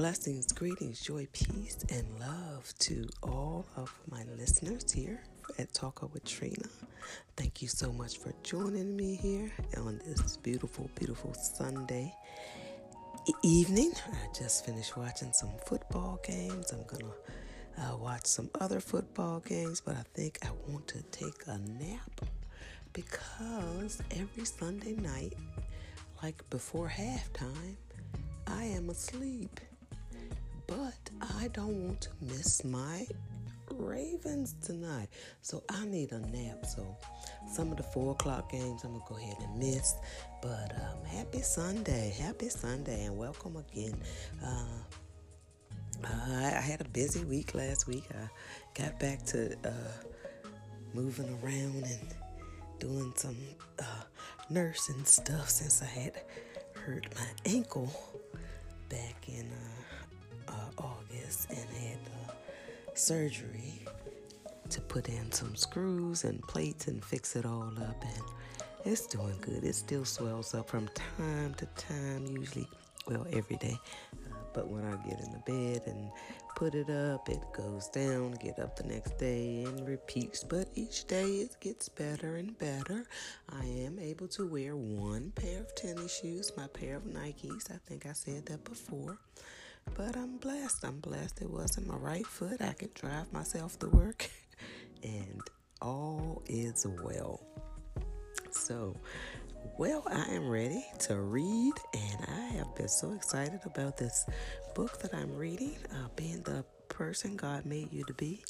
Blessings, greetings, joy, peace, and love to all of my listeners here at Talker with Trina. Thank you so much for joining me here on this beautiful, beautiful Sunday evening. I just finished watching some football games. I'm gonna uh, watch some other football games, but I think I want to take a nap because every Sunday night, like before halftime, I am asleep but I don't want to miss my Ravens tonight. So I need a nap. So some of the four o'clock games I'm gonna go ahead and miss. But um, happy Sunday, happy Sunday, and welcome again. Uh, I had a busy week last week. I got back to uh, moving around and doing some uh, nursing stuff since I had hurt my ankle back in uh, and had uh, surgery to put in some screws and plates and fix it all up. And it's doing good. It still swells up from time to time, usually, well, every day. Uh, but when I get in the bed and put it up, it goes down, get up the next day and repeats. But each day it gets better and better. I am able to wear one pair of tennis shoes, my pair of Nikes. I think I said that before. But I'm blessed. I'm blessed it wasn't my right foot. I could drive myself to work, and all is well. So, well, I am ready to read, and I have been so excited about this book that I'm reading, uh, Being the Person God Made You to Be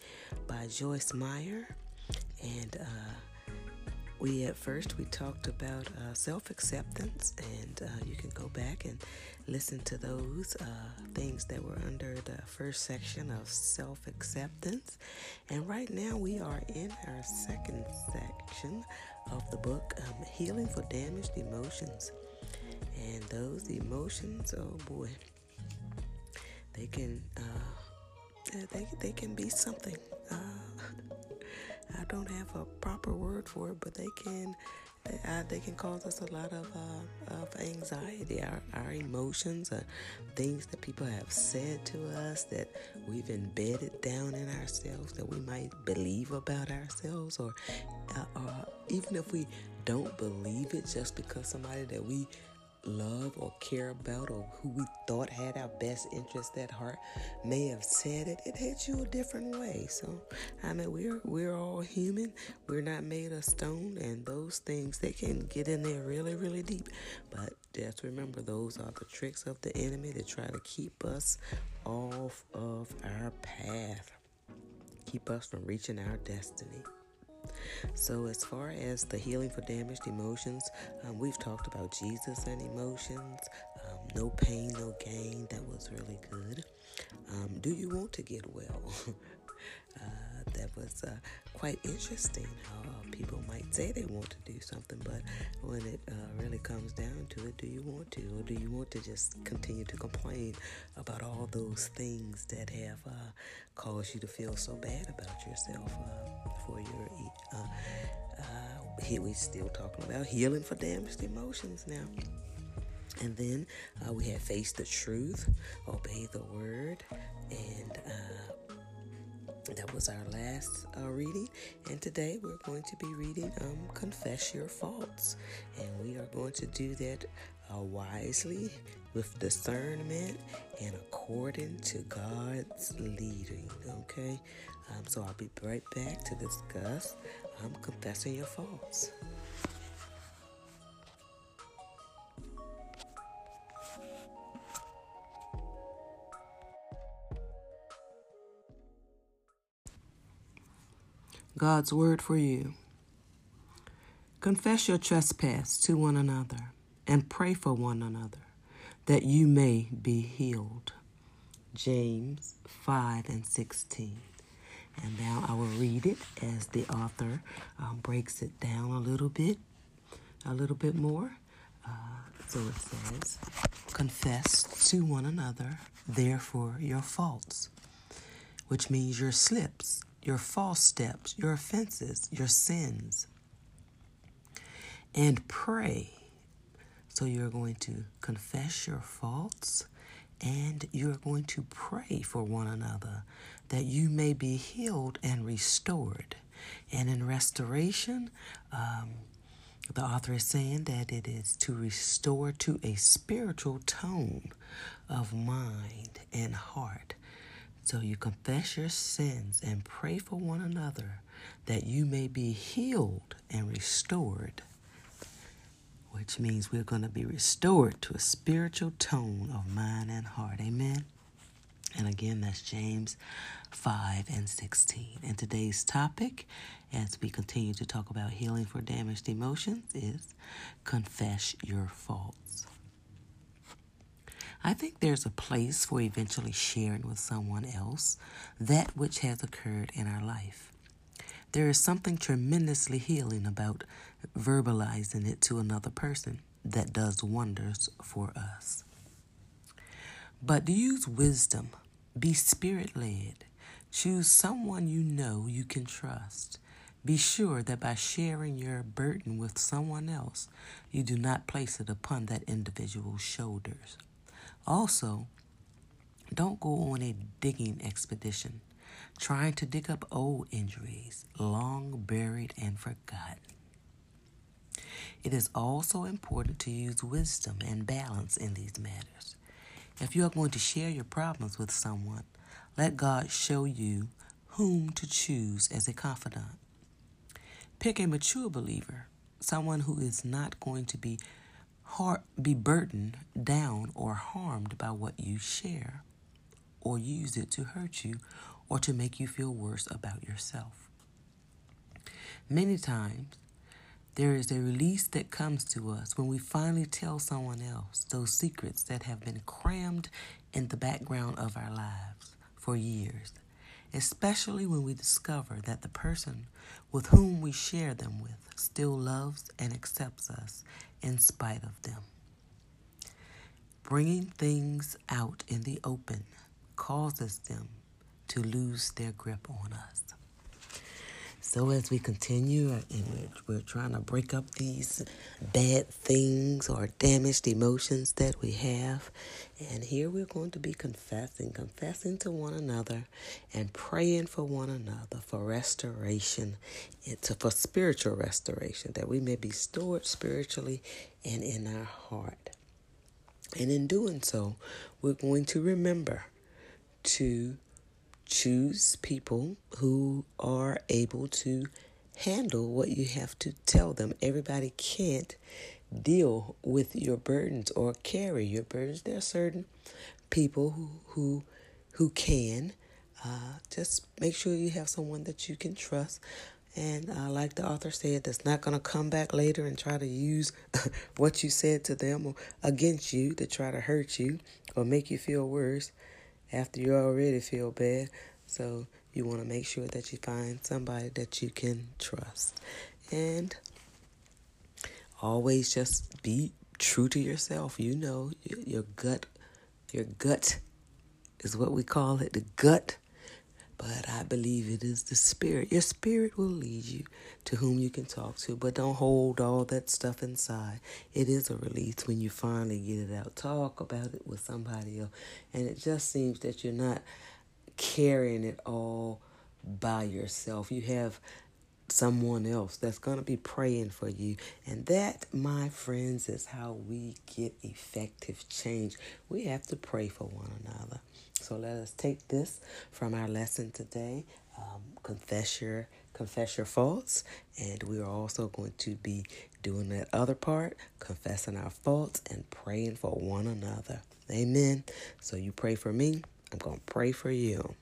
by Joyce Meyer. And uh, we at first we talked about uh, self-acceptance and uh, you can go back and listen to those uh, things that were under the first section of self-acceptance. And right now we are in our second section of the book um, healing for damaged emotions. And those emotions oh boy they can uh, they, they can be something. Uh, don't have a proper word for it, but they can they, uh, they can cause us a lot of uh, of anxiety. Our our emotions, uh, things that people have said to us that we've embedded down in ourselves that we might believe about ourselves, or uh, or even if we don't believe it, just because somebody that we love or care about or who we thought had our best interest at heart may have said it, it hit you a different way. So I mean we're we're all human. We're not made of stone and those things they can get in there really, really deep. But just remember those are the tricks of the enemy to try to keep us off of our path. Keep us from reaching our destiny. So, as far as the healing for damaged emotions, um, we've talked about Jesus and emotions. Um, no pain, no gain. That was really good. Um, do you want to get well? uh, was uh, quite interesting how uh, people might say they want to do something, but when it uh, really comes down to it, do you want to? Or do you want to just continue to complain about all those things that have uh, caused you to feel so bad about yourself uh, for your. here we're still talking about healing for damaged emotions now. And then uh, we have face the truth, obey the word, and uh, that was our last uh, reading, and today we're going to be reading um, Confess Your Faults. And we are going to do that uh, wisely, with discernment, and according to God's leading. Okay? Um, so I'll be right back to discuss um, confessing your faults. God's word for you. Confess your trespass to one another and pray for one another that you may be healed. James 5 and 16. And now I will read it as the author um, breaks it down a little bit, a little bit more. Uh, so it says, Confess to one another, therefore, your faults, which means your slips your false steps, your offenses, your sins, and pray. So you're going to confess your faults and you're going to pray for one another that you may be healed and restored. And in restoration, um, the author is saying that it is to restore to a spiritual tone of mind and heart. So you confess your sins and pray for one another that you may be healed and restored, which means we're going to be restored to a spiritual tone of mind and heart. Amen. And again, that's James 5 and 16. And today's topic, as we continue to talk about healing for damaged emotions, is confess your faults. I think there's a place for eventually sharing with someone else that which has occurred in our life. There is something tremendously healing about verbalizing it to another person that does wonders for us. But use wisdom, be spirit led, choose someone you know you can trust. Be sure that by sharing your burden with someone else, you do not place it upon that individual's shoulders. Also, don't go on a digging expedition trying to dig up old injuries long buried and forgotten. It is also important to use wisdom and balance in these matters. If you are going to share your problems with someone, let God show you whom to choose as a confidant. Pick a mature believer, someone who is not going to be hard, be burdened down or harmed by what you share, or use it to hurt you or to make you feel worse about yourself. Many times, there is a release that comes to us when we finally tell someone else those secrets that have been crammed in the background of our lives for years, especially when we discover that the person with whom we share them with still loves and accepts us in spite of them. Bringing things out in the open causes them to lose their grip on us. So as we continue uh, and we're, we're, trying to break up these bad things or damaged emotions that we have, and here we're going to be confessing, confessing to one another and praying for one another for restoration, to, for spiritual restoration, that we may be stored spiritually and in our heart. And in doing so, we're going to remember to choose people who are able to handle what you have to tell them. Everybody can't deal with your burdens or carry your burdens. There are certain people who who who can. Uh, just make sure you have someone that you can trust. And uh, like the author said, that's not going to come back later and try to use what you said to them or against you to try to hurt you or make you feel worse after you already feel bad. So you want to make sure that you find somebody that you can trust. And always just be true to yourself. You know, your, your gut, your gut is what we call it, the gut. But I believe it is the spirit. Your spirit will lead you to whom you can talk to, but don't hold all that stuff inside. It is a release when you finally get it out. Talk about it with somebody else. And it just seems that you're not carrying it all by yourself. You have someone else that's going to be praying for you. And that, my friends, is how we get effective change. We have to pray for one another. So let us take this from our lesson today. Um, confess your confess your faults, and we are also going to be doing that other part, confessing our faults and praying for one another. Amen. So you pray for me. I'm going to pray for you.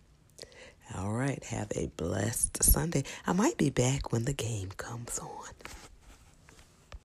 All right. Have a blessed Sunday. I might be back when the game comes on.